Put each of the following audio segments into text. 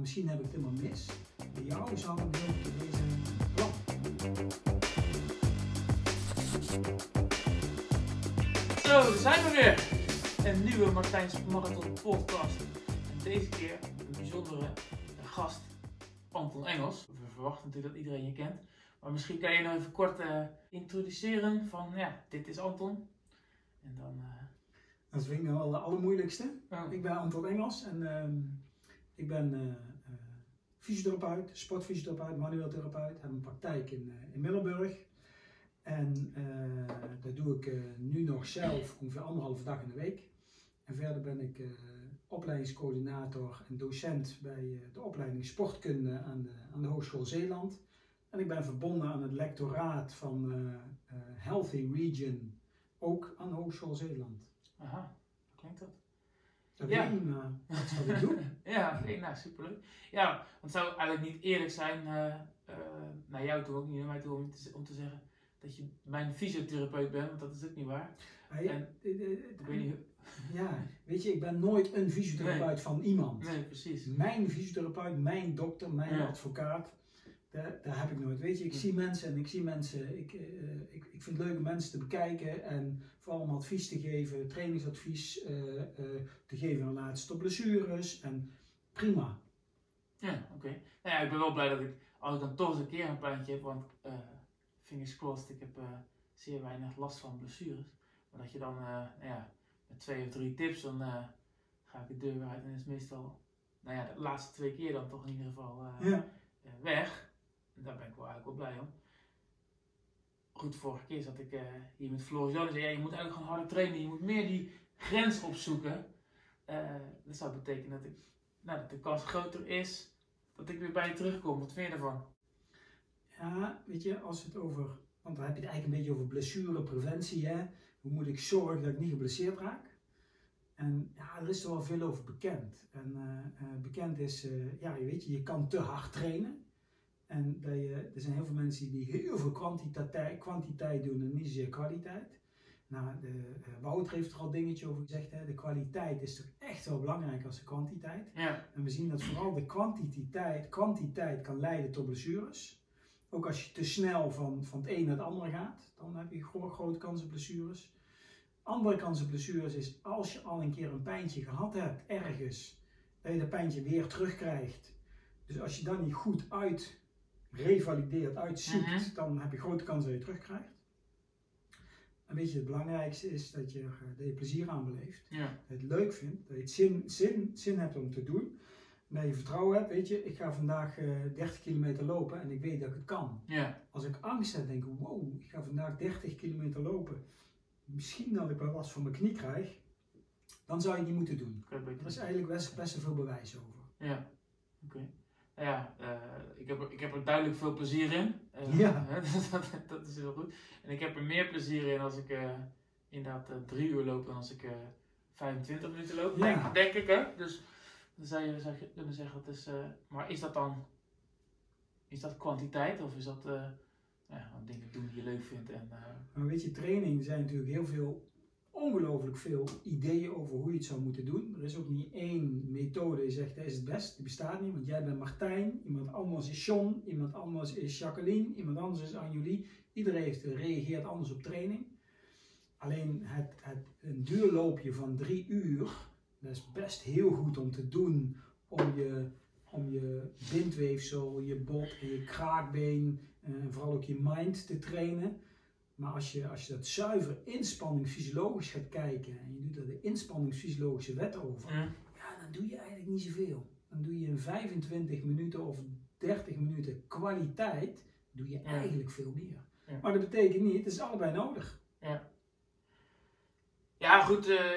Misschien heb ik het helemaal mis. Bij jou zou zijn. Plan. Zo, daar zijn we weer. Een nieuwe Martijn's Marathon podcast. En deze keer een bijzondere gast, Anton Engels. We verwachten natuurlijk dat iedereen je kent. Maar misschien kan je nog even kort eh, introduceren van, ja, dit is Anton. En dan... eh, Dat vind ik nou wel de allermoeilijkste. oh, Ik ben Anton Engels en ehm, ik ben eh, fysiotherapeut, sportfysiotherapeut, manueel therapeut. Heb een praktijk in, eh, in Middelburg. En eh, dat doe ik eh, nu nog zelf ongeveer anderhalve dag in de week. En verder ben ik opleidingscoördinator en docent bij de opleiding sportkunde aan de, aan de Hogeschool Zeeland. En ik ben verbonden aan het lectoraat van Healthy Region, ook aan de Hogeschool Zeeland. aha, klinkt dat? Dat Ja. weet ik niet, maar dat is wat ik doe. Ja, oké, nou superleuk. Ja, want het zou eigenlijk niet eerlijk zijn eh, eh, naar jou toe, ook niet naar mij toe, om te, om te zeggen dat je mijn fysiotherapeut bent, want dat is ook niet waar. En Ik weet niet Ja, weet je, ik ben nooit een fysiotherapeut van iemand. Nee, precies. Mijn fysiotherapeut, mijn dokter, mijn Ja. advocaat, daar, daar heb ik nooit. Weet je, ik zie mensen en ik zie mensen, ik, eh, ik, ik vind het leuk om mensen te bekijken en vooral om advies te geven, trainingsadvies eh, eh, te geven aan laatste op blessures en prima. Ja, oké. Nou ja, ik ben wel blij dat ik, als ik dan toch eens een keer een pijntje heb, want fingers crossed, ik heb zeer weinig last van blessures. Maar dat je dan, nou ja, met twee of drie tips, dan ga ik de deur uit en is meestal, nou ja, de laatste twee keer dan toch in ieder geval Ja, weg. Daar ben ik wel eigenlijk wel blij om. Goed, vorige keer zat ik eh, hier met Floris zei, ja, je moet eigenlijk gewoon harder trainen, je moet meer die grens opzoeken. Eh, dat zou betekenen dat, ik, nou, dat de kans groter is dat ik weer bij je terugkom. Wat vind je daarvan? ja, weet je, als het over, want dan heb je het eigenlijk een beetje over blessurepreventie, hè. Hoe moet ik zorgen dat ik niet geblesseerd raak? En ja, er is er wel veel over bekend. En eh, bekend is, ja, je weet je, je kan te hard trainen. En dat je, er zijn heel veel mensen die heel veel kwantiteit, kwantiteit doen en niet zozeer kwaliteit. Nou, de, eh, Wouter heeft er al dingetje over gezegd. Hè? De kwaliteit is toch echt wel belangrijk als de kwantiteit. Ja, En we zien dat vooral de kwantiteit, kwantiteit kan leiden tot blessures. Ook als je te snel van, van het een naar het andere gaat, dan heb je gro- grote kans op blessures. Andere kans op blessures is als je al een keer een pijntje gehad hebt ergens, dat je dat pijntje weer terugkrijgt. Dus als je dan niet goed uit revalideert, uitziekt, Mhm. dan heb je grote kans dat je het terugkrijgt. En weet je, het belangrijkste is dat je, er, dat je plezier aan beleeft ja, dat je het leuk vindt, dat je het zin, zin, zin hebt om te doen. Dat je vertrouwen hebt, weet je, ik ga vandaag eh 30 kilometer lopen en ik weet dat ik het kan. ja, Als ik angst heb, denk ik, wow, ik ga vandaag 30 kilometer lopen. Misschien dat ik wel last van mijn knie krijg. Dan zou je het niet moeten doen. Er is eigenlijk best, best veel bewijs over. Ja, oké. Ja, eh, ik, heb er, ik heb er duidelijk veel plezier in. Eh, Ja. dat, dat is heel goed. En ik heb er meer plezier in als ik eh, inderdaad drie uur loop dan als ik eh 25 minuten loop. Ja. Denk, denk ik, hè? Dus dan zou je, kunnen zeggen, dat is, maar is dat dan, is dat kwantiteit of is dat eh, ja, dingen doen die je leuk vindt? En, Maar weet je, training, zijn natuurlijk heel veel, ongelooflijk veel ideeën over hoe je het zou moeten doen. Er is ook niet één methode die zegt, dat is het best. Die bestaat niet, want jij bent Martijn, iemand anders is John, iemand anders is Jacqueline, iemand anders is Anjuli. Iedereen heeft, reageert anders op training. Alleen het, het, een duurloopje van drie uur, dat is best heel goed om te doen om je, om je bindweefsel, je bot en je kraakbeen eh, en vooral ook je mind te trainen. Maar als je, als je dat zuiver inspanning fysiologisch gaat kijken en je doet er de inspanningsfysiologische wet over, ja, dan doe je eigenlijk niet zoveel. Dan doe je in 25 minuten of 30 minuten kwaliteit, doe je eigenlijk veel meer. Ja. Maar dat betekent niet, het is allebei nodig. Ja, goed, eh,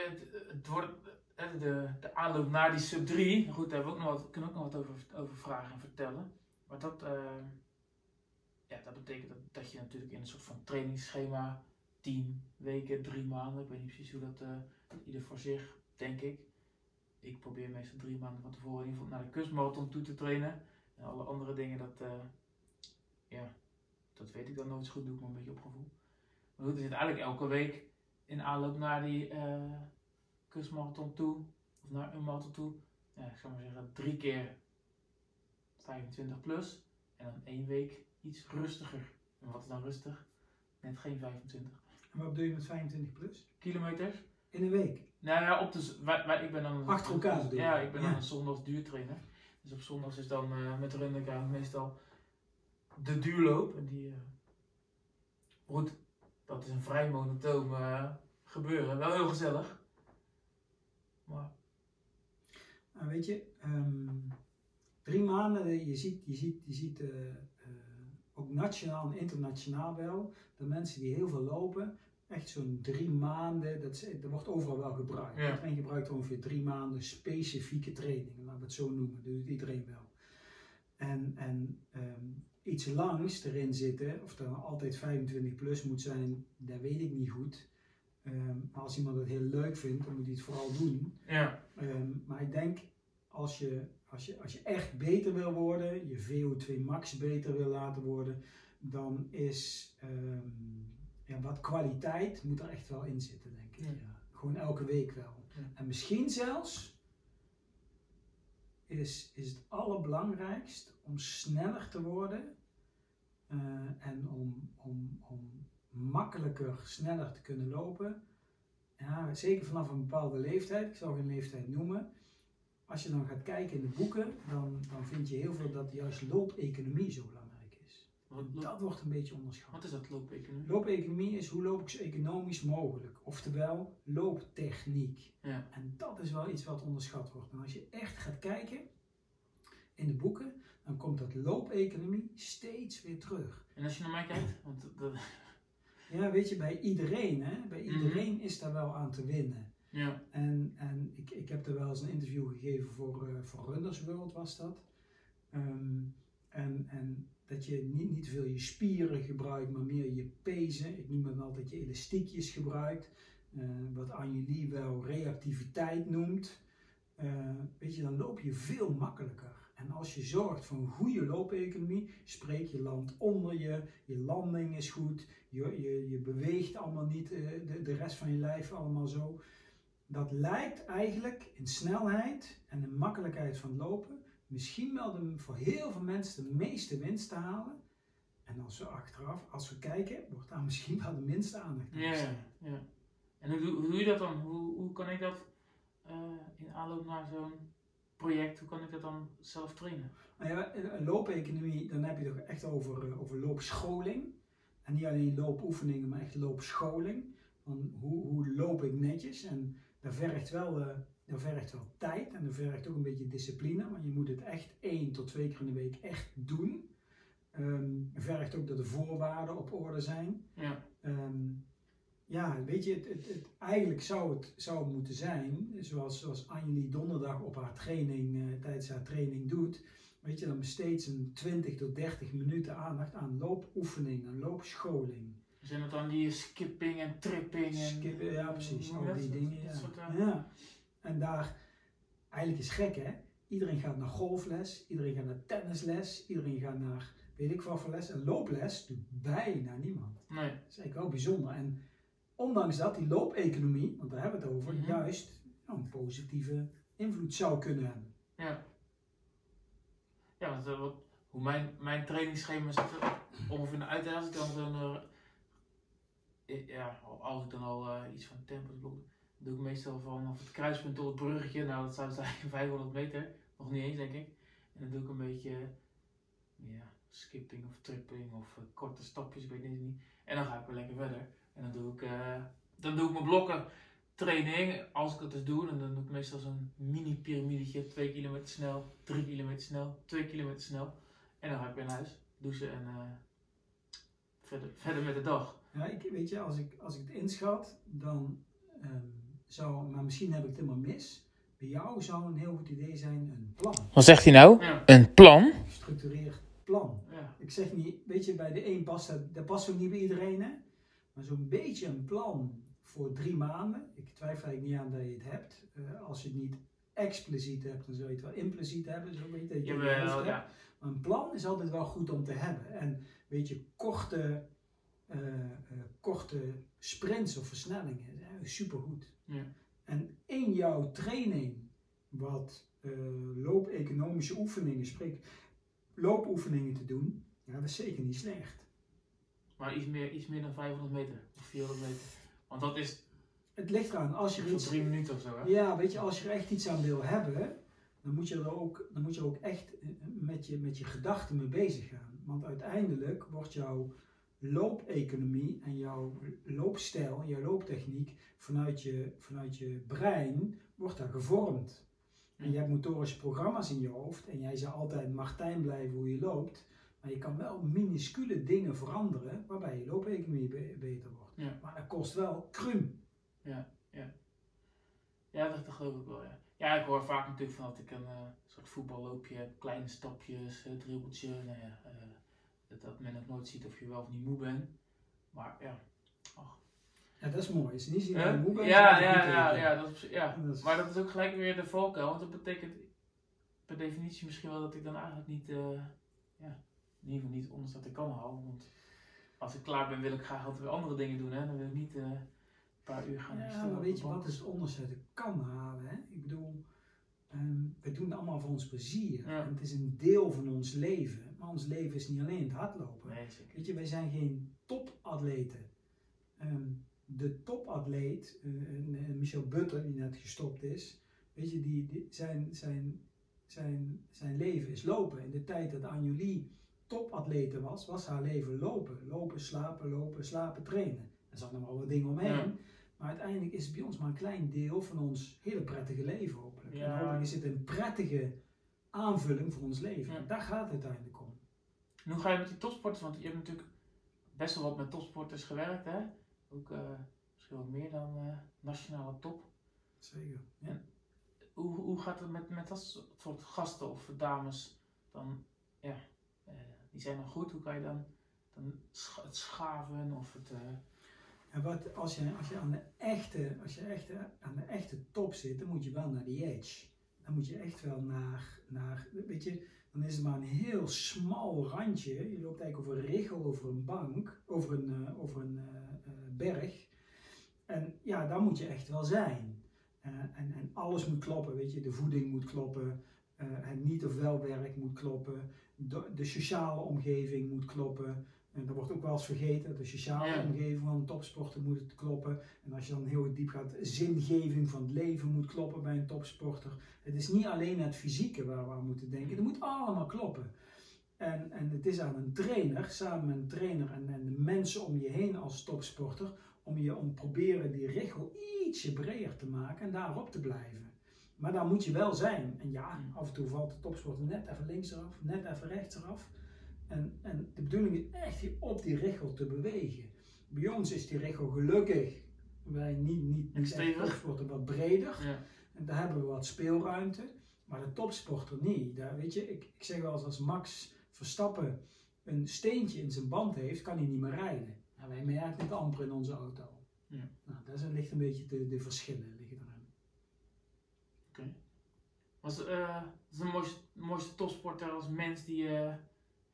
het, wordt eh, de, de aanloop naar die sub 3. Goed, daar hebben we ook nog wat, kunnen we ook nog wat over, over vragen en vertellen. Maar dat, eh, ja, dat betekent dat, dat je natuurlijk in een soort van trainingsschema 10 weken, 3 maanden, ik weet niet precies hoe dat eh, ieder voor zich, denk ik. Ik probeer meestal drie maanden van tevoren in ieder geval naar de kustmarathon toe te trainen. En alle andere dingen, dat, eh, ja, dat weet ik dan nooit zo goed, doe ik maar een beetje op gevoel. Maar goed, er zit eigenlijk elke week in aanloop naar die kustmarathon toe, of naar een marathon toe, ja, ik zou maar zeggen, drie keer 25 plus. En dan één week iets rustiger. En wat is dan rustig? Net geen 25. En wat bedoel je met 25 plus? Kilometers? In een week? Nou ja, op de, ik ben dan... Achter elkaar? Ja, ik ben dan een zondags duurtrainer. Dus op zondags is dan eh, met de runderground meestal de duurloop. En die... eh goed, dat is een vrij monotoom eh, gebeuren. Wel heel gezellig. Maar Nou, weet je, ehm, drie maanden, je ziet, je ziet, je ziet ook nationaal en internationaal wel, dat mensen die heel veel lopen, echt zo'n drie maanden, dat, is- dat wordt overal wel gebruikt. Ja. Iedereen gebruikt ongeveer drie maanden specifieke trainingen, laten we het zo noemen, dat doet iedereen wel. En, en ehm, iets langs erin zitten, of dat altijd 25 plus moet zijn, dat weet ik niet goed. Ehm, maar als iemand het heel leuk vindt, dan moet hij het vooral doen. ja, Ehm, maar ik denk, als je, als, je, als je echt beter wil worden, je VO2 max beter wil laten worden, dan is ehm, ja, wat kwaliteit moet er echt wel in zitten, denk ik. Ja. Ja. Gewoon elke week wel. En misschien zelfs is, is het allerbelangrijkst om sneller te worden eh, en om, om, om makkelijker, sneller te kunnen lopen. Ja, zeker vanaf een bepaalde leeftijd, ik zal geen leeftijd noemen. Als je dan gaat kijken in de boeken, dan, dan vind je heel veel dat juist loopeconomie zo belangrijk is. loop- Dat wordt een beetje onderschat. wat is dat loopeconomie? Loopeconomie is hoe loop ik zo economisch mogelijk, oftewel looptechniek. Ja, En dat is wel iets wat onderschat wordt. En als je echt gaat kijken in de boeken, dan komt dat loopeconomie steeds weer terug. en als je naar mij kijkt, want dat- dat, Ja, weet je, bij iedereen, hè, bij Mhm. iedereen is daar wel aan te winnen. Ja, En, en ik, ik heb er wel eens een interview gegeven voor, eh, voor Runners World was dat. Ehm, en, en dat je niet, niet veel je spieren gebruikt, maar meer je pezen. Ik noem het altijd je elastiekjes gebruikt. Eh, wat Anjeli wel reactiviteit noemt. Eh, weet je, dan loop je veel makkelijker. En als je zorgt voor een goede loopeconomie, spreek je land onder je, je landing is goed, je, je, je beweegt allemaal niet de, de rest van je lijf allemaal zo dat lijkt eigenlijk in snelheid en de makkelijkheid van lopen misschien wel de, voor heel veel mensen de meeste winst te halen. En als we achteraf, als we kijken, wordt daar misschien wel de minste aandacht aan ja, ja. En hoe, doe- hoe doe je dat dan? Hoe, hoe kan ik dat eh, in aanloop naar zo'n project, hoe kan ik dat dan zelf trainen? Nou ja, een een loopeconomie, dan heb je het toch echt over, eh, over loopscholing. En niet alleen loopoefeningen, maar echt loopscholing. Van hoe, hoe loop ik netjes? En dat vergt wel, eh, dat vergt wel tijd en dat vergt ook een beetje discipline. Want je moet het echt één tot twee keer in de week echt doen. Het vergt ook dat de voorwaarden op orde zijn. Ja, Ehm, ja, weet je, het, het, het- eigenlijk zou het, zou het moeten zijn, zoals, zoals Anjeli donderdag op haar training, eh, tijdens haar training doet, weet je, dan besteedt ze een 20 tot 30 minuten aandacht aan loopoefening, aan loopscholing. Zijn dat dan die skipping en tripping en... Skippen, ja precies, al die dat- dingen. dat Ja. soort, eh, ja. En daar, eigenlijk is gek hè, iedereen gaat naar golfles, iedereen gaat naar tennisles, iedereen gaat naar weet ik wat voor les. En looples doet bijna niemand. Nee, Dat is eigenlijk wel bijzonder. En ondanks dat die loopeconomie, want daar hebben we het over, Mhm. juist nou, een positieve invloed zou kunnen hebben. ja. Ja, want, eh, wat, hoe mijn, mijn trainingsschema ziet er ongeveer uit als ik dan zo'n... eh, ja, als ik dan al eh, iets van tempo doe, doe ik meestal vanaf het kruispunt tot het bruggetje. Nou, dat zou zijn 500 meter. Nog niet eens, denk ik. En dan doe ik een beetje ja, skipping of tripping of eh, korte stapjes, ik weet het niet. En dan ga ik weer lekker verder. En dan doe ik, eh, dan doe ik mijn blokken training, als ik dat dus doe. En dan doe ik meestal zo'n mini piramidetje, 2 kilometer snel, 3 kilometer snel, 2 kilometer snel. En dan ga ik weer naar huis, douchen en verder, verder met de dag. Ja, ik, weet je, als ik, als ik het inschat, dan ehm, zou, maar misschien heb ik het helemaal mis. Bij jou zou een heel goed idee zijn een plan, Wat zegt hij nou? Ja. Een plan? een gestructureerd plan. Ja. Ik zeg niet, weet je, bij de een past dat, dat past ook niet bij iedereen, hè? Maar zo'n beetje een plan voor drie maanden. Ik twijfel eigenlijk niet aan dat je het hebt. Eh, als je het niet expliciet hebt, dan zou je het wel impliciet hebben. Zo weet je dat je hebt. ja. Maar een plan is altijd wel goed om te hebben. En weet je, korte, korte sprints of versnellingen supergoed. Ja. En in jouw training, wat eh loopeconomische oefeningen spreekt, loopoefeningen te doen, ja, dat is zeker niet slecht. Maar iets meer, iets meer dan 500 meter of 400 meter. Want dat is Het ligt eraan, als je voor iets, drie minuten of zo, hè? ja, weet je, als je er echt iets aan wil hebben, dan moet je er ook, dan moet je ook echt eh, met je, met je gedachten mee bezig gaan. Want uiteindelijk wordt jouw loopeconomie en jouw loopstijl en jouw looptechniek vanuit je, vanuit je brein, wordt daar gevormd. En je hebt motorische programma's in je hoofd en jij zou altijd Martijn blijven hoe je loopt. Maar je kan wel minuscule dingen veranderen waarbij je loopeconomie be- beter wordt. Ja. Maar dat kost wel krum. Ja, dat, dat geloof ik wel, ja. Ja, ik hoor vaak natuurlijk van dat ik een eh, soort voetballoopje heb, kleine stapjes, uh, dribbeltje. Nou ja, eh, dat, dat men ook nooit ziet of je wel of niet moe bent. Maar ja. Ja, dat is mooi. Is niet zien Huh? dat je moe bent, ja, ja, ja, ja, dat is, ja. En dat is- Maar dat is ook gelijk weer de valkuil, want dat betekent per definitie misschien wel dat ik dan eigenlijk niet, eh, ja, in ieder geval niet onderste dat ik kan halen. Want als ik klaar ben, wil ik graag altijd weer andere dingen doen. Hè? Dan wil ik niet eh, een paar uur gaan Ja, maar weet je wat is het onderste kan halen? Hè? Ik bedoel, ehm, we doen het allemaal voor ons plezier. Ja. En het is een deel van ons leven. Maar ons leven is niet alleen het hardlopen. Nee. Weet je, wij zijn geen topatleten. Ehm, de topatleet, eh, Michel Butter, die net gestopt is, weet je, die, die, zijn, zijn, zijn, zijn leven is lopen. In de tijd dat Anjuli topatlete was, was haar leven lopen. Lopen, slapen, lopen, slapen, trainen. Er zat nog wel wat dingen omheen. Ja. Maar uiteindelijk is het bij ons maar een klein deel van ons hele prettige leven Ja. En hopelijk is het een prettige aanvulling voor ons leven. Ja. En daar gaat het uiteindelijk om. En hoe ga je met die topsporters? Want je hebt natuurlijk best wel wat met topsporters gewerkt, hè? Ook eh, misschien wel meer dan eh, nationale top. Zeker. Ja. Hoe, hoe gaat het met, met dat soort gasten of dames? Dan, ja, eh, die zijn dan goed. Hoe kan je dan, dan het schaven of het... eh, En wat, als, je, als je, aan, de echte, als je echt aan de echte top zit, dan moet je wel naar die edge. Dan moet je echt wel naar, naar weet je, dan is het maar een heel smal randje. Je loopt eigenlijk over een richel, over een bank, over een, eh, over een eh, eh, berg. En ja, daar moet je echt wel zijn. Eh, en, en alles moet kloppen, weet je. De voeding moet kloppen, eh, het niet of wel werk moet kloppen, de sociale omgeving moet kloppen. En dat wordt ook wel eens vergeten, de sociale Ja. omgeving van een topsporter moet het kloppen. En als je dan heel diep gaat, zingeving van het leven moet kloppen bij een topsporter. Het is niet alleen het fysieke waar we aan moeten denken, het moet allemaal kloppen. En, en het is aan een trainer, samen met een trainer en, en de mensen om je heen als topsporter, om je om proberen die richel ietsje breder te maken en daarop te blijven. Maar daar moet je wel zijn. En ja, Mm. af en toe valt de topsporter net even links eraf, net even rechts eraf. En, en de bedoeling is echt op die richel te bewegen. Bij ons is die richel gelukkig, wij niet, niet, niet echt topsporter, wat breder. ja. En daar hebben we wat speelruimte. Maar de topsporter niet. Daar, weet je, ik, ik zeg wel eens als Max Verstappen een steentje in zijn band heeft, kan hij niet meer rijden. Nou, wij merken het amper in onze auto. Ja. Nou, daar ligt een beetje de, de verschillen liggen erin. Was eh, is de mooiste, mooiste topsporter als mens die je hebt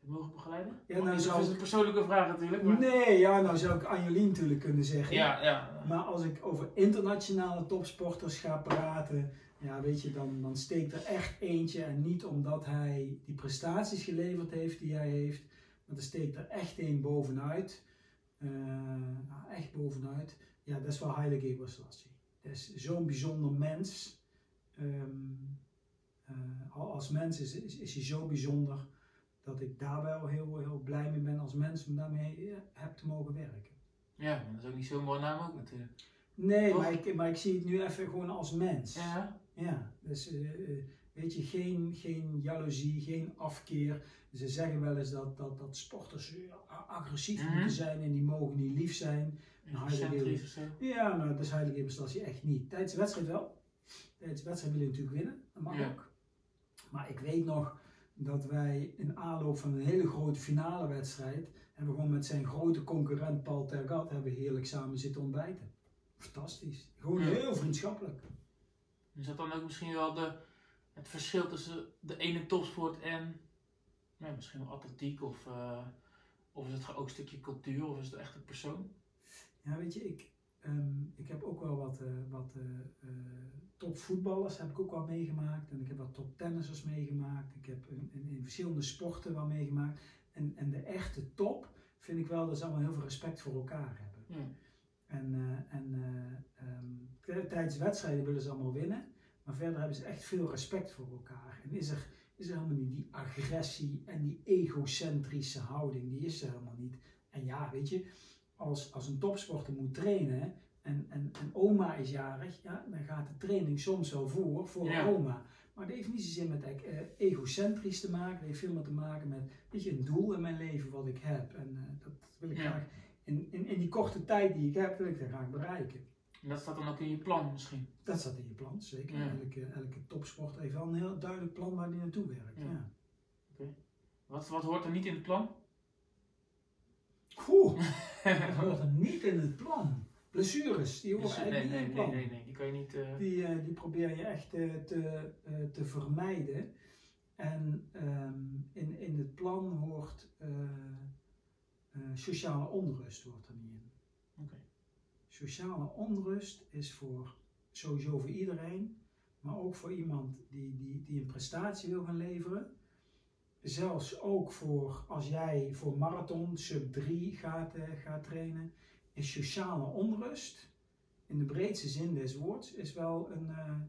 mogen begeleiden? Ja, nou dat zou is ik- een persoonlijke vraag natuurlijk. Maar... Nee, ja, nou zou ik Anjolien natuurlijk kunnen zeggen. Ja, ja. Maar als ik over internationale topsporters ga praten, ja, weet je, dan, dan steekt er echt eentje. En niet omdat hij die prestaties geleverd heeft die hij heeft, maar er steekt er echt een bovenuit. Eh, nou, echt bovenuit. Ja, dat is wel Haile Gebrselassie. Dat is zo'n bijzonder mens. Al als mens is, is, is hij zo bijzonder dat ik daar wel heel, heel blij mee ben als mens om daarmee eh, heb te mogen werken. Ja, maar dat is ook niet zo'n mooie naam ook natuurlijk. Nee, Toch? maar ik, maar ik zie het nu even gewoon als mens. Ja, Ja, dus eh, eh, weet je, geen, geen jaloezie, geen afkeer. Ze zeggen wel eens dat, dat, dat sporters agressief Mhm. moeten zijn en die mogen niet lief zijn. Zo. Ja, nou, dat is Heilige Gebrselassie echt niet. Tijdens de wedstrijd wel. Tijdens de wedstrijd wil je natuurlijk winnen, dat mag Ja. ook. Maar ik weet nog dat wij in aanloop van een hele grote finale wedstrijd, hebben we gewoon met zijn grote concurrent Paul Tergat, hebben heerlijk samen zitten ontbijten. Fantastisch. Gewoon heel vriendschappelijk. Is dat dan ook misschien wel de, het verschil tussen de ene topsport en ja, misschien wel atletiek of, eh, of is het ook een stukje cultuur of is het echt een persoon? Ja, weet je, ik, ehm, ik heb ook wel wat, eh, wat eh, topvoetballers heb ik ook wel meegemaakt. En ik heb wat toptennissers meegemaakt. Ik heb in, in, in verschillende sporten wel meegemaakt. En, en de echte top vind ik wel dat ze allemaal heel veel respect voor elkaar hebben. Ja. En, eh, en eh, ehm, tijdens wedstrijden willen ze allemaal winnen. Maar verder hebben ze echt veel respect voor elkaar. En is er, is er helemaal niet die agressie en die egocentrische houding. Die is er helemaal niet. En ja, weet je, als, als een topsporter moet trainen en, en, en oma is jarig, ja, dan gaat de training soms wel voor, voor Ja. oma. Maar dat heeft niet zozeer met eh, egocentrisch te maken. Dat heeft veel meer te maken met weet je, een doel in mijn leven wat ik heb. En eh, dat wil ik Ja. graag in, in, in die korte tijd die ik heb, wil ik dat graag bereiken. En dat staat dan ook in je plan misschien. Dat zat in je plan, zeker. Ja. Elke, elke topsporter heeft wel een heel duidelijk plan waar hij naartoe werkt. Ja. Ja. Wat, wat hoort er niet in het plan? Oeh, dat hoort er niet in het plan. Blessures, die horen nee, eigenlijk nee, niet in nee, plan. nee, nee, die kan je niet. eh, Die, eh, die probeer je echt eh, te, te vermijden. En ehm, in, in het plan hoort sociale onrust hoort er niet in. Oké. Sociale onrust is voor sowieso voor iedereen, maar ook voor iemand die, die, die een prestatie wil gaan leveren. Zelfs ook voor als jij voor marathon sub 3 gaat, gaat trainen, is sociale onrust in de breedste zin des woords is wel een, eh,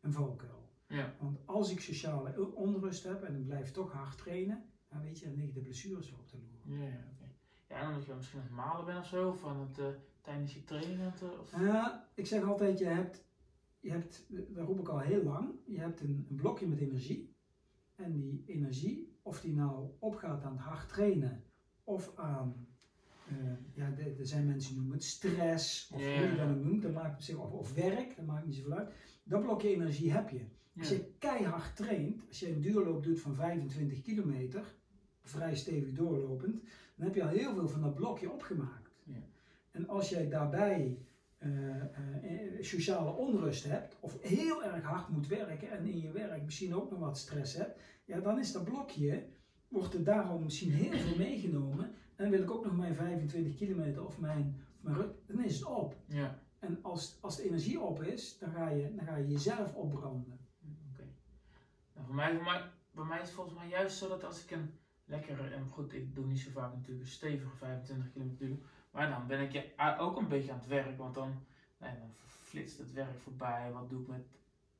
een valkuil. Ja. Want als ik sociale onrust heb en ik blijf toch hard trainen, dan weet je, dan liggen de blessures op de loer. Ja, ja, oké. Ja, en omdat je misschien aan het malen bent of zo, of aan het, eh, tijdens je training het, eh, of... Ja, ik zeg altijd, je hebt, je hebt, dat roep ik al heel lang, je hebt een, een blokje met energie. En die energie, of die nou opgaat aan het hard trainen, of aan, ja, er zijn mensen die noemen het stress, of hoe je dat ook noemt, dat maakt op zich, of, of werk, dat maakt niet zoveel uit. Dat blokje energie heb je. Als je keihard traint, als je een duurloop doet van 25 kilometer, vrij stevig doorlopend, dan heb je al heel veel van dat blokje opgemaakt. Ja. En als jij daarbij eh, eh, sociale onrust hebt, of heel erg hard moet werken en in je werk misschien ook nog wat stress hebt, ja, dan is dat blokje, wordt er daarom misschien heel veel meegenomen. En wil ik ook nog mijn 25 kilometer of mijn, mijn rug, dan is het op. Ja, En als, als de energie op is, dan ga je, dan ga je jezelf opbranden. oké. Nou, voor mij, voor mij, bij mij is het volgens mij juist zo dat als ik een lekkere, en goed, ik doe niet zo vaak natuurlijk een stevige 25 kilometer maar dan ben ik ook een beetje aan het werk, want dan, nee, dan flitst het werk voorbij. Wat doe ik met,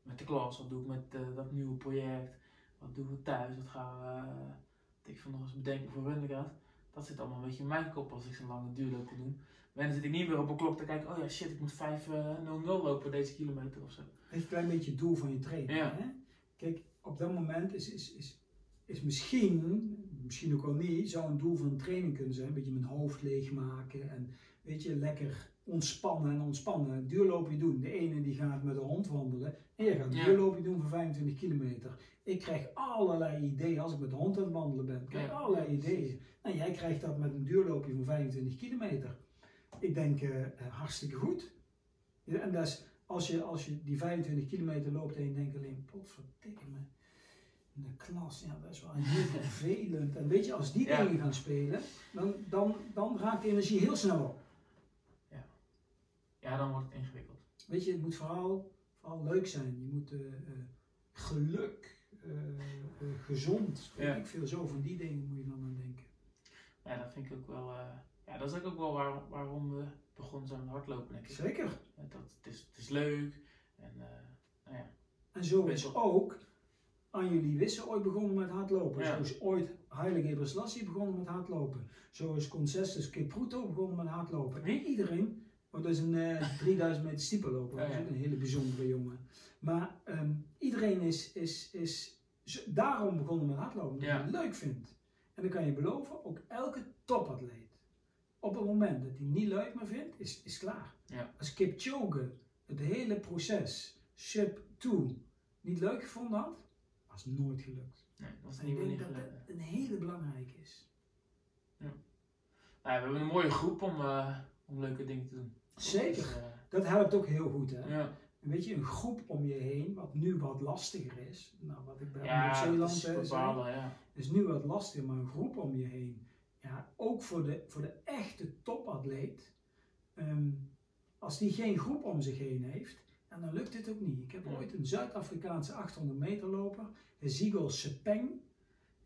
met de klas? Wat doe ik met eh, dat nieuwe project? Wat doen we thuis? Wat gaan we, uh, ik van nog eens bedenken voor Rundegaat? Dat zit allemaal een beetje in mijn kop als ik zo'n lange duurloop wil doen. Maar dan zit ik niet meer op een klok te kijken, oh ja shit, ik moet 5.00 lopen deze kilometer of zo. Is een klein beetje het doel van je training. Ja. Hè? Kijk, op dat moment is, is, is, is misschien, misschien ook al niet, zou een doel van een training kunnen zijn. Een beetje mijn hoofd leegmaken en weet je, lekker ontspannen en ontspannen. Een duurloopje doen. De ene die gaat met de hond wandelen en je gaat een Ja. duurloopje doen van 25 kilometer. Ik krijg allerlei ideeën als ik met de hond aan het wandelen ben. Ik krijg Ja. allerlei ideeën. En jij krijgt dat met een duurloopje van 25 kilometer. Ik denk eh, eh, hartstikke goed. Ja, en dat is, als je, als je die 25 kilometer loopt en je denkt alleen, potverdikke me, de klas, ja, dat is wel heel vervelend. En weet je, als die dingen gaan spelen, dan, dan, dan raakt de energie heel snel op. Ja, dan wordt het ingewikkeld. Weet je, het moet vooral, vooral leuk zijn. Je moet eh, geluk, eh, gezond, Ja. ik veel, zo van die dingen moet je dan aan denken. Ja, dat vind ik ook wel, ja, dat is ook wel waar, waarom we begonnen zijn met hardlopen, denk ik. Zeker. Dat, het, is, het is leuk en nou ja. En zo is ook Anjuli Wisse ooit begonnen met hardlopen. Ja. Zo is ooit Haile Gebrselassie begonnen met hardlopen. Zo is Concessus Kipruto begonnen met hardlopen. En iedereen, oh, dat is een eh, 3000 meter stiepenloper, dat is Ja, ja. ook een hele bijzondere jongen. Maar ehm, iedereen is, is, is daarom begonnen met hardlopen, omdat Ja. hij het leuk vindt. En dan kan je beloven, ook elke topatleet, op het moment dat hij niet leuk meer vindt, is, is klaar. Ja. Als Kipchoge het hele proces, sub 2, niet leuk gevonden had, was het nooit gelukt. Nee, dat is En niet ik denk dat gelukt. dat een hele belangrijke is. Nou, we hebben een mooie groep om, eh, om leuke dingen te doen. Zeker. Dus, Dat helpt ook heel goed. Hè? ja, En weet je, een groep om je heen, wat nu wat lastiger is. Nou, wat ik bij ja eh, zei, ja. is nu wat lastiger, maar een groep om je heen. Ja, ook voor de, voor de echte topatleet. ehm, als die geen groep om zich heen heeft, en dan lukt dit ook niet. Ik heb Ja. ooit een Zuid-Afrikaanse 800 meter loper, Ezekiel Sepeng,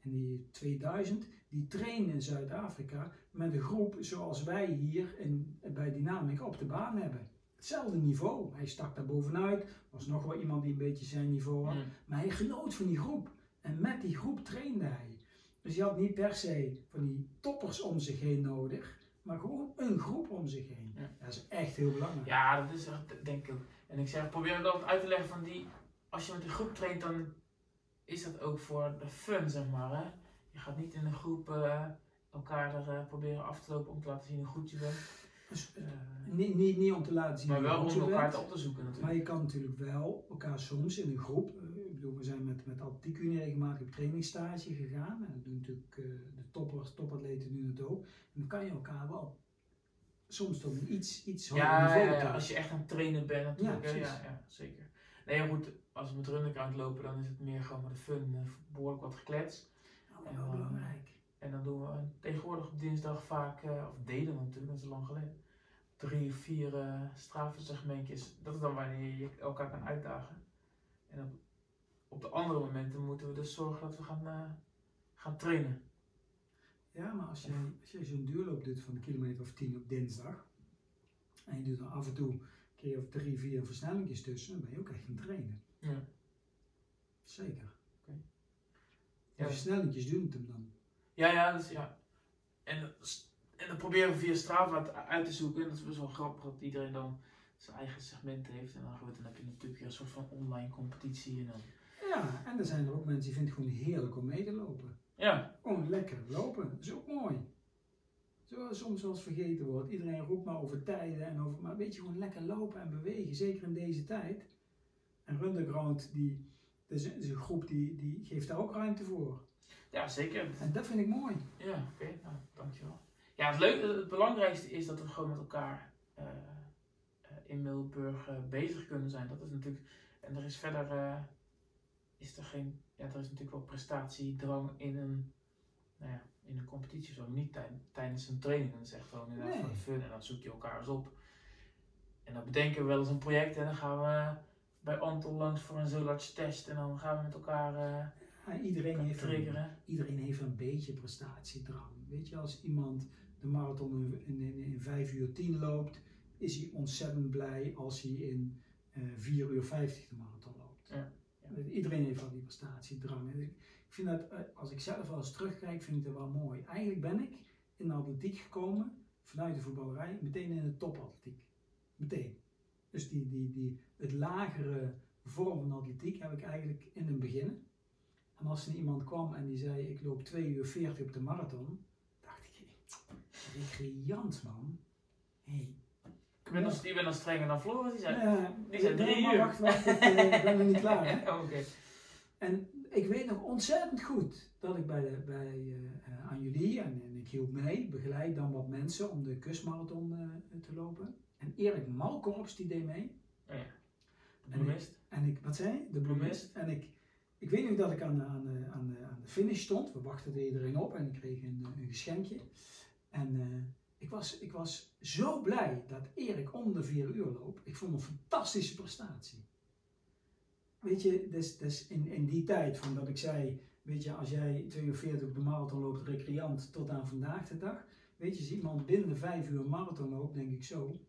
in die 2000, die trainde in Zuid-Afrika met een groep zoals wij hier in, bij Dynamic op de baan hebben. Hetzelfde niveau. Hij stak daar bovenuit. Was nog wel iemand die een beetje zijn niveau had. Mm. Maar hij genoot van die groep. En met die groep trainde hij. Dus hij had niet per se van die toppers om zich heen nodig. Maar gewoon een groep om zich heen. Ja. Dat is echt heel belangrijk. Ja, dat is echt, denk ik ook. En ik zeg, probeer het altijd uit te leggen van die, als je met een groep traint, dan is dat ook voor de fun, zeg maar. Hè? Je gaat niet in een groep eh, elkaar er eh, proberen af te lopen om te laten zien hoe goed je bent. Dus, Eh, niet, niet, niet om te laten zien maar wel om elkaar bent. te op te zoeken natuurlijk. Maar je kan natuurlijk wel elkaar soms in een groep, ik bedoel, we zijn met, met Atletiek Unie regelmatig op trainingsstage gegaan. En dat doen natuurlijk de toppers, topatleten doen het ook. En dan kan je elkaar wel soms een iets, iets hoger Ja, niveau ja, als je echt aan het trainen bent natuurlijk. Ja, ja, ja, zeker. Nee, goed, als we met running aan het lopen, dan is het meer gewoon met de fun, eh, behoorlijk wat geklets. Maar wel belangrijk. En dan doen we tegenwoordig op dinsdag vaak, eh, of deden we natuurlijk, dat is lang geleden, drie vier uh, strafensegmentjes. Dat is dan wanneer je elkaar kan uitdagen. En op, op de andere momenten moeten we dus zorgen dat we gaan, eh, gaan trainen. Ja, maar als je, als je zo'n duurloop doet van een kilometer of tien op dinsdag. En je doet er af en toe een keer of drie, vier versnellingjes tussen. Dan ben je ook echt aan het trainen. Ja. Zeker. Die Ja. versnellingjes doen het hem dan. Ja, ja, dus ja. En, dat is- en dan proberen we via Strava uit te zoeken. En dat is best wel grappig dat iedereen dan zijn eigen segment heeft. En dan, goed, dan heb je natuurlijk een soort van online competitie. En dan, Ja, en er zijn er ook mensen die vinden het gewoon heerlijk om mee te lopen. ja, Gewoon lekker lopen. Dat is ook mooi. Zo, soms wel eens vergeten wordt. Iedereen roept maar over tijden en over. Maar weet je, gewoon lekker lopen en bewegen. Zeker in deze tijd. En Runderground, die, is, een- groep die, die geeft daar ook ruimte voor. ja, zeker. En dat vind ik mooi. Ja, oké, nou, dankjewel. Ja, het, leuke, het belangrijkste is dat we gewoon met elkaar eh, eh, in Middelburg eh, bezig kunnen zijn. Dat is natuurlijk, en er is verder, eh, is er geen, ja, er is natuurlijk wel prestatiedrang in een, nou ja, in een competitie zo, niet tij- tijdens een training. Dat is echt gewoon inderdaad Nee. de fun en dan zoek je elkaar eens op. En dan bedenken we wel eens een project en dan gaan we bij Anton langs voor een Zolarts test en dan gaan we met elkaar eh Ja, iedereen, heeft een, triggeren. iedereen heeft een beetje prestatiedrang. Weet je, als iemand de marathon in, in, in, in 5 uur 10 loopt, is hij ontzettend blij als hij in eh 4 uur 50 de marathon loopt. Ja. Iedereen heeft wel die prestatiedrang. En ik ik vind dat, eh, als ik zelf wel eens terugkijk, vind ik dat wel mooi. Eigenlijk ben ik in de atletiek gekomen, vanuit de voetballerij, meteen in de topatletiek. Meteen. Dus die, die, die, het lagere vorm van atletiek heb ik eigenlijk in het begin. En als er iemand kwam en die zei, ik loop 2 uur 40 op de marathon, dacht ik, recreant man. Hey. Ik ben nog, die ben nog strenger dan Floris, die zei, die zijn ja, drie uur. Wacht, wacht, ik eh, ben nog niet klaar. Hè? Oké. En ik weet nog ontzettend goed dat ik bij, de, bij eh, aan jullie, en, en ik hielp mee, begeleid dan wat mensen om de kustmarathon eh, te lopen. En Erik Malkorps die deed mee. De En bloemist. En ik, wat zei je? De bloemist. En ik, ik weet nog dat ik aan de, aan, aan, de, aan de finish stond. We wachten er iedereen op en ik kreeg een, een geschenkje. En eh, ik, was, ik was zo blij dat Erik om de vier uur loopt. Ik vond een fantastische prestatie. Weet je, dus, dus in, in die tijd van dat ik zei, weet je, als jij 2 uur 40 op de marathon loopt, recreant, tot aan vandaag de dag. Weet je, als iemand binnen de 5 uur marathon loopt, denk ik zo,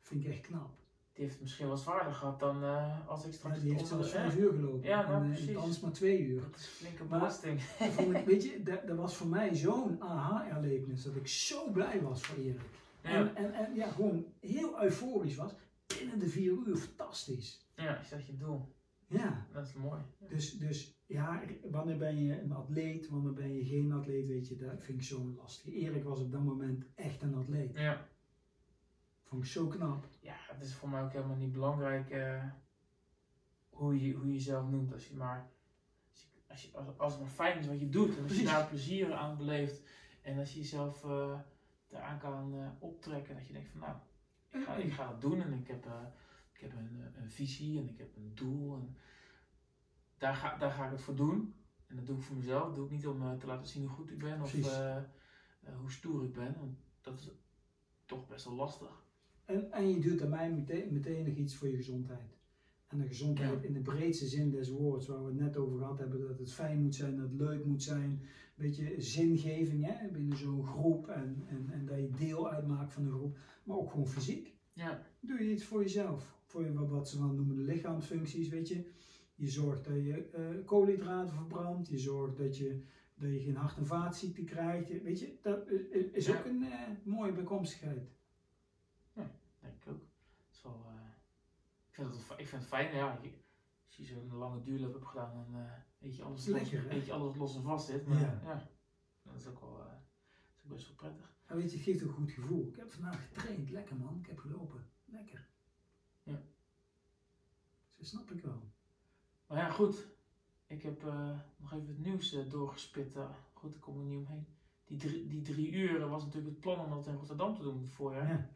vind ik echt knap. Die heeft het misschien wel zwaarder gehad dan eh, als ik Ja, straks... die heeft zelfs ja, 5 uur gelopen. Ja, nou, en, eh, precies. en anders maar 2 uur. Dat is een flinke belasting. Weet je, dat, dat was voor mij zo'n aha-erlevenis dat ik zo blij was voor Erik. Ja, En, en, en ja, gewoon heel euforisch was. Binnen de vier uur, fantastisch. ja, is dat je doel? Ja, Dat is mooi. dus, dus ja, wanneer ben je een atleet, wanneer ben je geen atleet, weet je, dat vind ik zo lastig. Erik was op dat moment echt een atleet. Ja. Vond ik zo knap. ja, het is voor mij ook helemaal niet belangrijk eh, hoe, je, hoe je jezelf noemt. Als, je maar, als, je, als, als, het maar fijn is wat je doet en als je daar plezier aan beleeft en als je jezelf eh daaraan kan eh, optrekken, dat je denkt van nou, ik ga, ik ga het doen en ik heb, ik heb een, een visie en ik heb een doel en daar ga, daar ga ik het voor doen. En dat doe ik voor mezelf. Dat doe ik niet om te laten zien hoe goed ik ben of Precies. hoe stoer ik ben. Want dat is toch best wel lastig. En, en je doet daarbij meteen, meteen nog iets voor je gezondheid. En de gezondheid Ja. in de breedste zin des woords, waar we het net over gehad hebben, dat het fijn moet zijn, dat het leuk moet zijn. Een beetje zingeving hè, binnen zo'n groep en, en, en dat je deel uitmaakt van de groep. Maar ook gewoon fysiek. Ja, Doe je iets voor jezelf. Voor je, wat- ze dan noemen de lichaamsfuncties, weet je. Je zorgt dat je eh, koolhydraten verbrandt. Je zorgt dat je, dat je geen hart- en vaatziekten krijgt. Weet je, dat is- is, is Ja. ook een eh, mooie bijkomstigheid. denk ik ook. Het is wel, eh, ik, vind het, ik vind fijn, ja. je- als je zo'n lange duurloop hebt gedaan, dan eh, weet, je alles los, Lekker, hè? weet je alles los en vast zit. Maar Ja. ja, dat is ook wel eh, dat is ook best wel prettig. En weet je, het geeft ook een goed gevoel. Ik heb vandaag getraind. Lekker man. Ik heb gelopen. Lekker. Ja. Zo snap ik wel. Maar ja, goed. Ik heb nog even het nieuws doorgespit. goed, ik kom er niet omheen. Die drie, die drie uur was natuurlijk het plan om dat in Rotterdam te doen het voorjaar. Ja.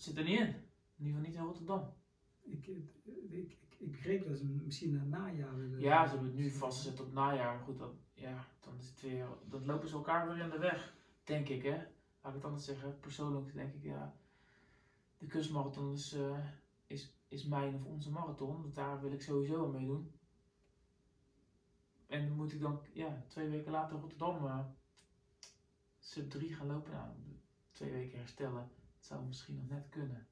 Zit er niet in. In ieder geval niet in Rotterdam. Ik, ik, ik, ik begreep dat ze misschien naar het najaar willen. Ja, ze hebben het nu vastgezet op najaar. Maar goed, dan, ja, dan is het weer, dan lopen ze elkaar weer in de weg. Denk ik, hè. Laat ik het anders zeggen. Persoonlijk denk ik, ja. De kustmarathon is, eh, is, is mijn of onze marathon. Want daar wil ik sowieso aan meedoen. En dan moet ik dan, ja, twee weken later Rotterdam eh, sub 3 gaan lopen. Nou, twee weken herstellen. Dat zou misschien nog net kunnen.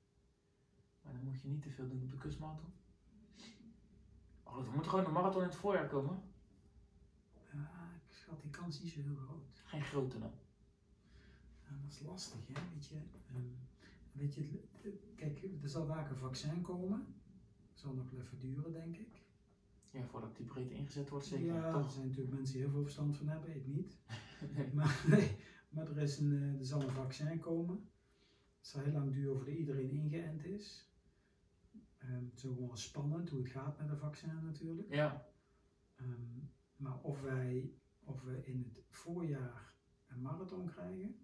Maar dan moet je niet te veel doen op de kustmarathon. Goed, we moeten gewoon een marathon in het voorjaar komen. Ja, ik schat die kans niet zo heel groot. Geen grote dan. Ja, dat is lastig, hè? Weet je, ehm, weet je het- het- kijk, er zal vaak een vaccin komen. Dat zal nog wel even duren, denk ik. Ja, voordat die breed ingezet wordt, zeker. ja, er zijn natuurlijk mensen die heel veel verstand van hebben, ik niet. Nee. Maar, nee, maar er, is een, eh, er zal een vaccin komen. Het zal heel lang duren voordat iedereen ingeënt is. Ehm, het is ook wel spannend hoe het gaat met een vaccin natuurlijk. Ja, Ehm, maar of wij, of we in het voorjaar een marathon krijgen,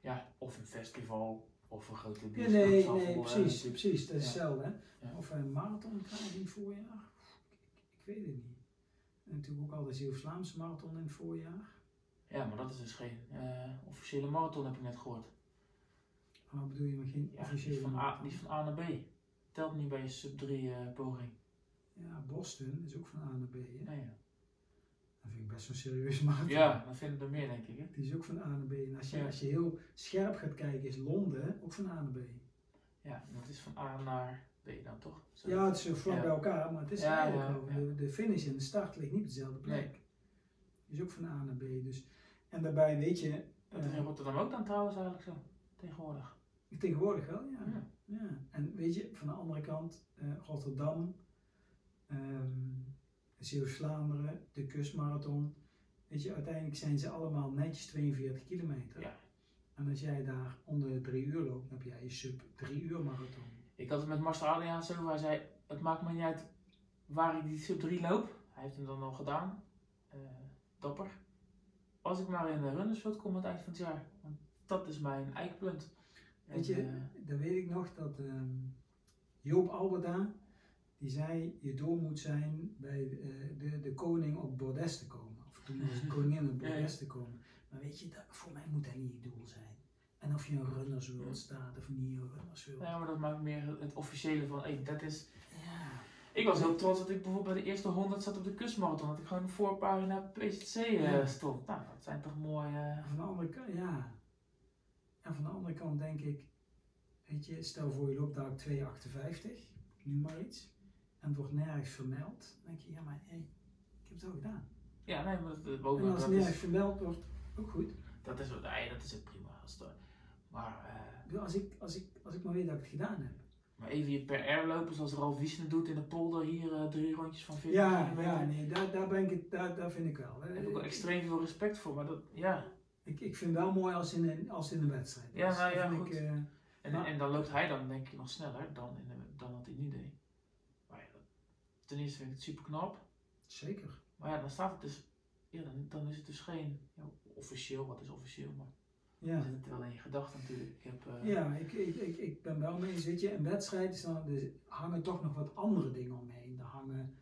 ja, of een festival, of een grote Ja, bioscoop. nee, nee, precies, precies, dat is hetzelfde. Ja. Of wij een marathon krijgen in het voorjaar, ik, ik weet het niet. En natuurlijk ook al de Zeeuws-Vlaamse marathon in het voorjaar. Ja, maar dat is dus geen eh, officiële marathon, heb ik net gehoord. Maar wat bedoel je met geen Ja, die is, officiële van A, marathon? die is van A naar B. Telt niet bij je sub 3 eh, poging. Ja, Boston is ook van A naar B. Hè? Ja. Dat vind ik best een serieuze marathon. ja, dan vinden er meer, denk ik. Hè? Die is ook van A naar B. En als je, Ja. als je heel scherp gaat kijken, is Londen ook van A naar B. Ja, dat is van A naar B dan toch? Zo. Ja, het is zo vlak Ja. bij elkaar, maar het is Ja, eigenlijk ja, wel. De, de finish en de start ligt niet op dezelfde plek. Nee. Die is ook van A naar B. Dus. En daarbij weet je, Dat is in eh, Rotterdam ook dan trouwens eigenlijk zo, tegenwoordig. Tegenwoordig wel, ja. Ja. Ja, en weet je, van de andere kant, eh, Rotterdam, ehm Zeeuws-Vlaanderen, de kustmarathon. Weet je, uiteindelijk zijn ze allemaal netjes 42 kilometer. Ja. En als jij daar onder de drie uur loopt, dan heb jij je sub 3 uur marathon. Ik had het met Marcel Adriaans over. Hij zei: Het maakt me niet uit waar ik die sub 3 loop. Hij heeft hem dan al gedaan. Eh, dapper. Als ik maar in de Runnersveld kom aan het eind van het jaar. Want dat is mijn eikpunt. Weet je, eh, dan weet ik nog dat ehm, Joop Alberda, die zei, je doel moet zijn bij eh, de, de koning op bordes te komen. Of toen was de koningin op bordes te komen. Maar weet je, dat, voor mij moet dat niet je doel zijn. En of je een runners world staat of niet een runners world. ja, maar dat maakt meer het, officiële van: hey, dat is. Ja. Ik was heel trots dat ik bijvoorbeeld bij de eerste 100 zat op de kustmarathon. Dat ik gewoon een voorpagina PCC eh, Ja. stond. Nou, dat zijn toch mooie. Van de andere kant, ja. Andere kant denk ik, weet je, stel voor je loopt daar op 2,58, nu maar iets. En het wordt nergens vermeld. Dan denk je, ja maar hé, ik heb het al gedaan. Ja, nee, maar dat, dat, En als het dat, nergens is, vermeld wordt, ook goed. dat, is, nee, dat is ook prima. Als maar. eh, Als ik, als, ik, als ik maar weet dat ik het gedaan heb. Maar even je per air lopen, zoals Ralf Wiesner doet in de polder hier, eh, drie rondjes van 40 Ja, kilometer. ja nee, daar, daar, ben ik daar, daar vind ik wel. Daar heb ik wel extreem veel respect voor, maar dat, ja. Ik, ik vind het wel mooi als in een, als in een wedstrijd. Ja, nou Dat ja, goed. Ik, eh, En, en dan loopt hij dan denk ik nog sneller dan, in de, dan wat hij nu deed. Maar ja, dat- ten eerste vind ik het super knap. zeker. Maar ja, dan staat het dus, ja, dan, dan is het dus geen, ja, officieel, wat is officieel, maar Ja. dan zit het wel in je gedachten natuurlijk. Ik heb, eh, Ja, ik, ik, ik, ik ben wel mee. Weet je, een wedstrijd is dan, er hangen toch nog wat andere dingen omheen. Er hangen,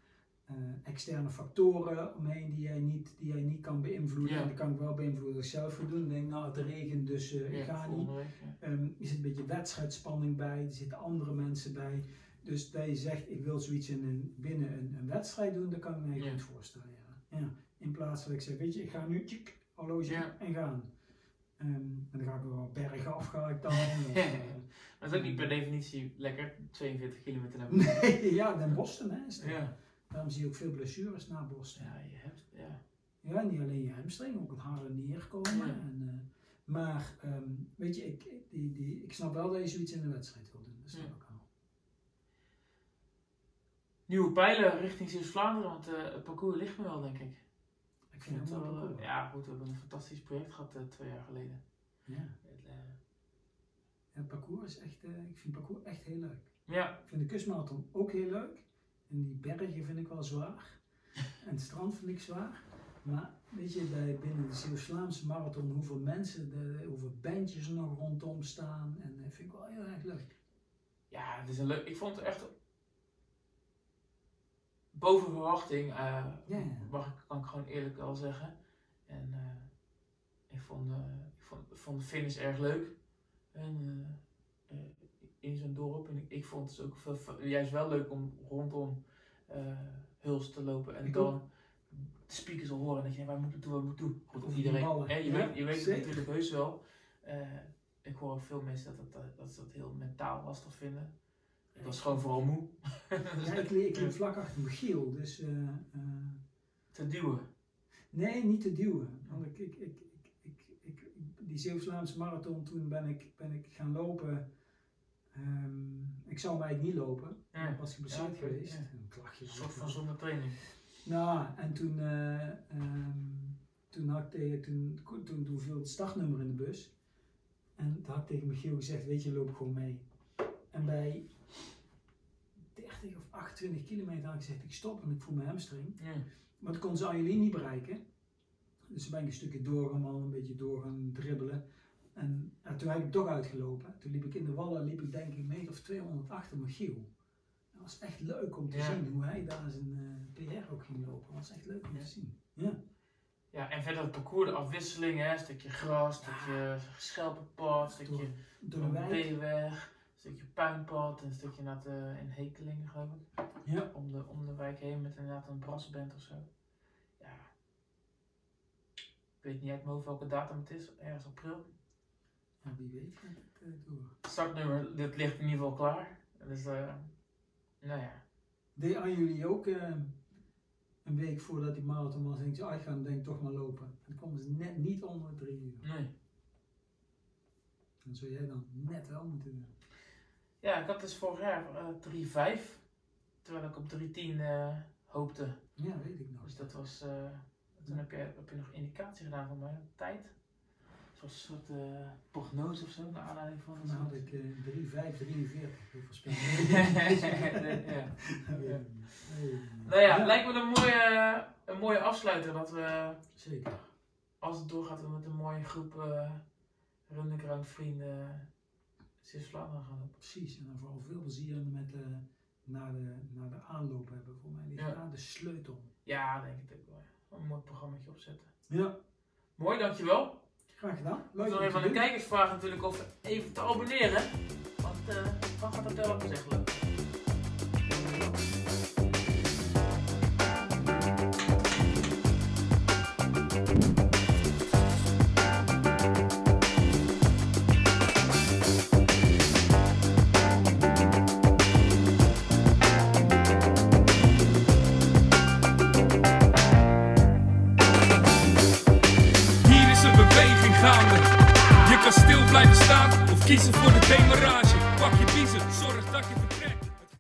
externe factoren omheen die jij niet, die jij niet kan beïnvloeden. Ja. En die kan ik wel beïnvloeden als ik zelf ga doen. Dan denk ik, nou het regent, dus eh, ik Ja, ga niet. ja. Ehm, er zit een beetje wedstrijdspanning bij, er zitten andere mensen bij. Dus dat je zegt, ik wil zoiets in een, binnen een, een wedstrijd doen, dat kan ik me goed voorstellen. Ja. Ja. In plaats van dat ik zeg, weet je, ik ga nu tjik, horloge en gaan. Ehm, en dan ga ik wel bergen af, ga ik dan. Eh, Maar dat is ook niet per definitie lekker, 42 kilometer naar nee, ja, dan Boston hè. Is dat. Ja. Daarom zie je ook veel blessures na Boston. ja, je hebt, ja. Ja, niet alleen je hamstring, ook het harde neerkomen. Ja. En, eh, maar ehm, weet je, ik, die, die, ik snap wel dat je zoiets in de wedstrijd wil doen. Dat snap Ja. ik wel. Nieuwe pijlen richting Zeeuws-Vlaanderen, want eh, het parcours ligt me wel, denk ik. Ik vind het wel eh, ja goed, we hebben een fantastisch project gehad eh, twee jaar geleden. Ja. Het, parcours is echt, ik vind het parcours echt heel leuk. ja, Ik vind de kustmarathon ook heel leuk. En die bergen vind ik wel zwaar. En het strand vind ik zwaar. Maar weet je, bij, binnen de Zeeuws-Vlaamse marathon, hoeveel mensen, de, hoeveel bandjes er nog rondom staan. En dat vind ik wel heel erg leuk. ja, het is een leuk. Ik vond het echt boven verwachting, eh, Ja. mag ik, kan ik gewoon eerlijk wel zeggen. En eh, ik, vond, eh, ik vond, vond de finish erg leuk. En, eh, eh, in zo'n dorp. En ik, ik vond het dus ook veel, juist wel leuk om rondom eh Huls te lopen. En Ik dan de speakers al horen. En dat je, waar moet ik doen, waar moet ik doen? Goed, die iedereen, hè, je, Ja, weet, je weet het natuurlijk heus wel. Eh, ik hoor ook veel mensen dat, dat, dat ze dat heel mentaal lastig vinden. Ik was gewoon vooral moe. Ja, ik, li- ik liep vlak achter Michiel, dus eh, eh, te duwen. nee, niet te duwen. Want ik, ik, ik, ik, ik, ik, die Zeeuws-Vlaamse marathon, toen ben ik, ben ik gaan lopen. Ehm, ik zou hem eigenlijk niet lopen, Ja. ik was geblesseerd Ja, geweest. Een klachtje. Een soort van zonder training. Nou, en toen, eh, ehm, toen, had ik tegen, toen, toen, toen viel het startnummer in de bus. En toen had ik tegen Michiel gezegd, weet je, loop gewoon mee. En bij 30 of 28 kilometer had ik gezegd, ik stop en ik voel mijn hamstring. Ja. Maar toen kon ze Anjeli niet bereiken. Dus toen ben ik een stukje doorgeman, een beetje door gaan dribbelen. En ja, toen heb ik toch uitgelopen. Toen liep ik in de wallen, liep ik denk ik een meter of 200 achter Michiel. Dat was echt leuk om te Ja. zien hoe hij daar zijn eh, PR ook ging lopen. Dat was echt leuk om te zien. Ja. Ja, en verder het parcours, de afwisselingen, hè, een stukje gras, stukje schelpenpad, een stukje een stukje puinpad, een stukje naar de, in Hekelingen geloof ik. Ja. Om de, om de wijk heen met inderdaad een brassband of zo. Ja. Ik weet niet uit mijn hoofd welke datum het is, ergens april. Ja, wie weet gaat het eh, door. Startnummer, dit ligt in ieder geval klaar. Dus, eh nou ja. Deed aan jullie ook eh, een week voordat die marathon was en ik zei, ah, ik ga denk toch maar lopen. En kwam ze net niet onder de drie uur. Nee. Dan zou jij dan net wel moeten doen. Ja, ik had dus vorig jaar eh 3-5, terwijl ik op 3-10 eh hoopte. Ja, weet ik nog. Dus dat was, toen heb je, heb je nog indicatie gedaan van mijn tijd. Een soort eh, prognose of zo, naar aanleiding van Dan had ik eh 3, 5, 43 voorspeld. ja. ja. Nou ja, het lijkt me een mooie, een mooie afsluiter dat we, Zeker. als het doorgaat, met een mooie groep uh, rundeground vrienden Zeeuws-Vlaanderen gaan lopen. Precies, en dan vooral veel plezier met de, naar, de, naar de aanloop hebben. Voor mij ligt Ja. daar de sleutel. Ja, denk ik ook wel. Een mooi programmaatje opzetten. Ja, Mooi, dankjewel. Graag gedaan. Ik Leuk wil om even aan de kijkers vragen natuurlijk of even te abonneren. Want eh dan gaat het wel op zeggen leuk.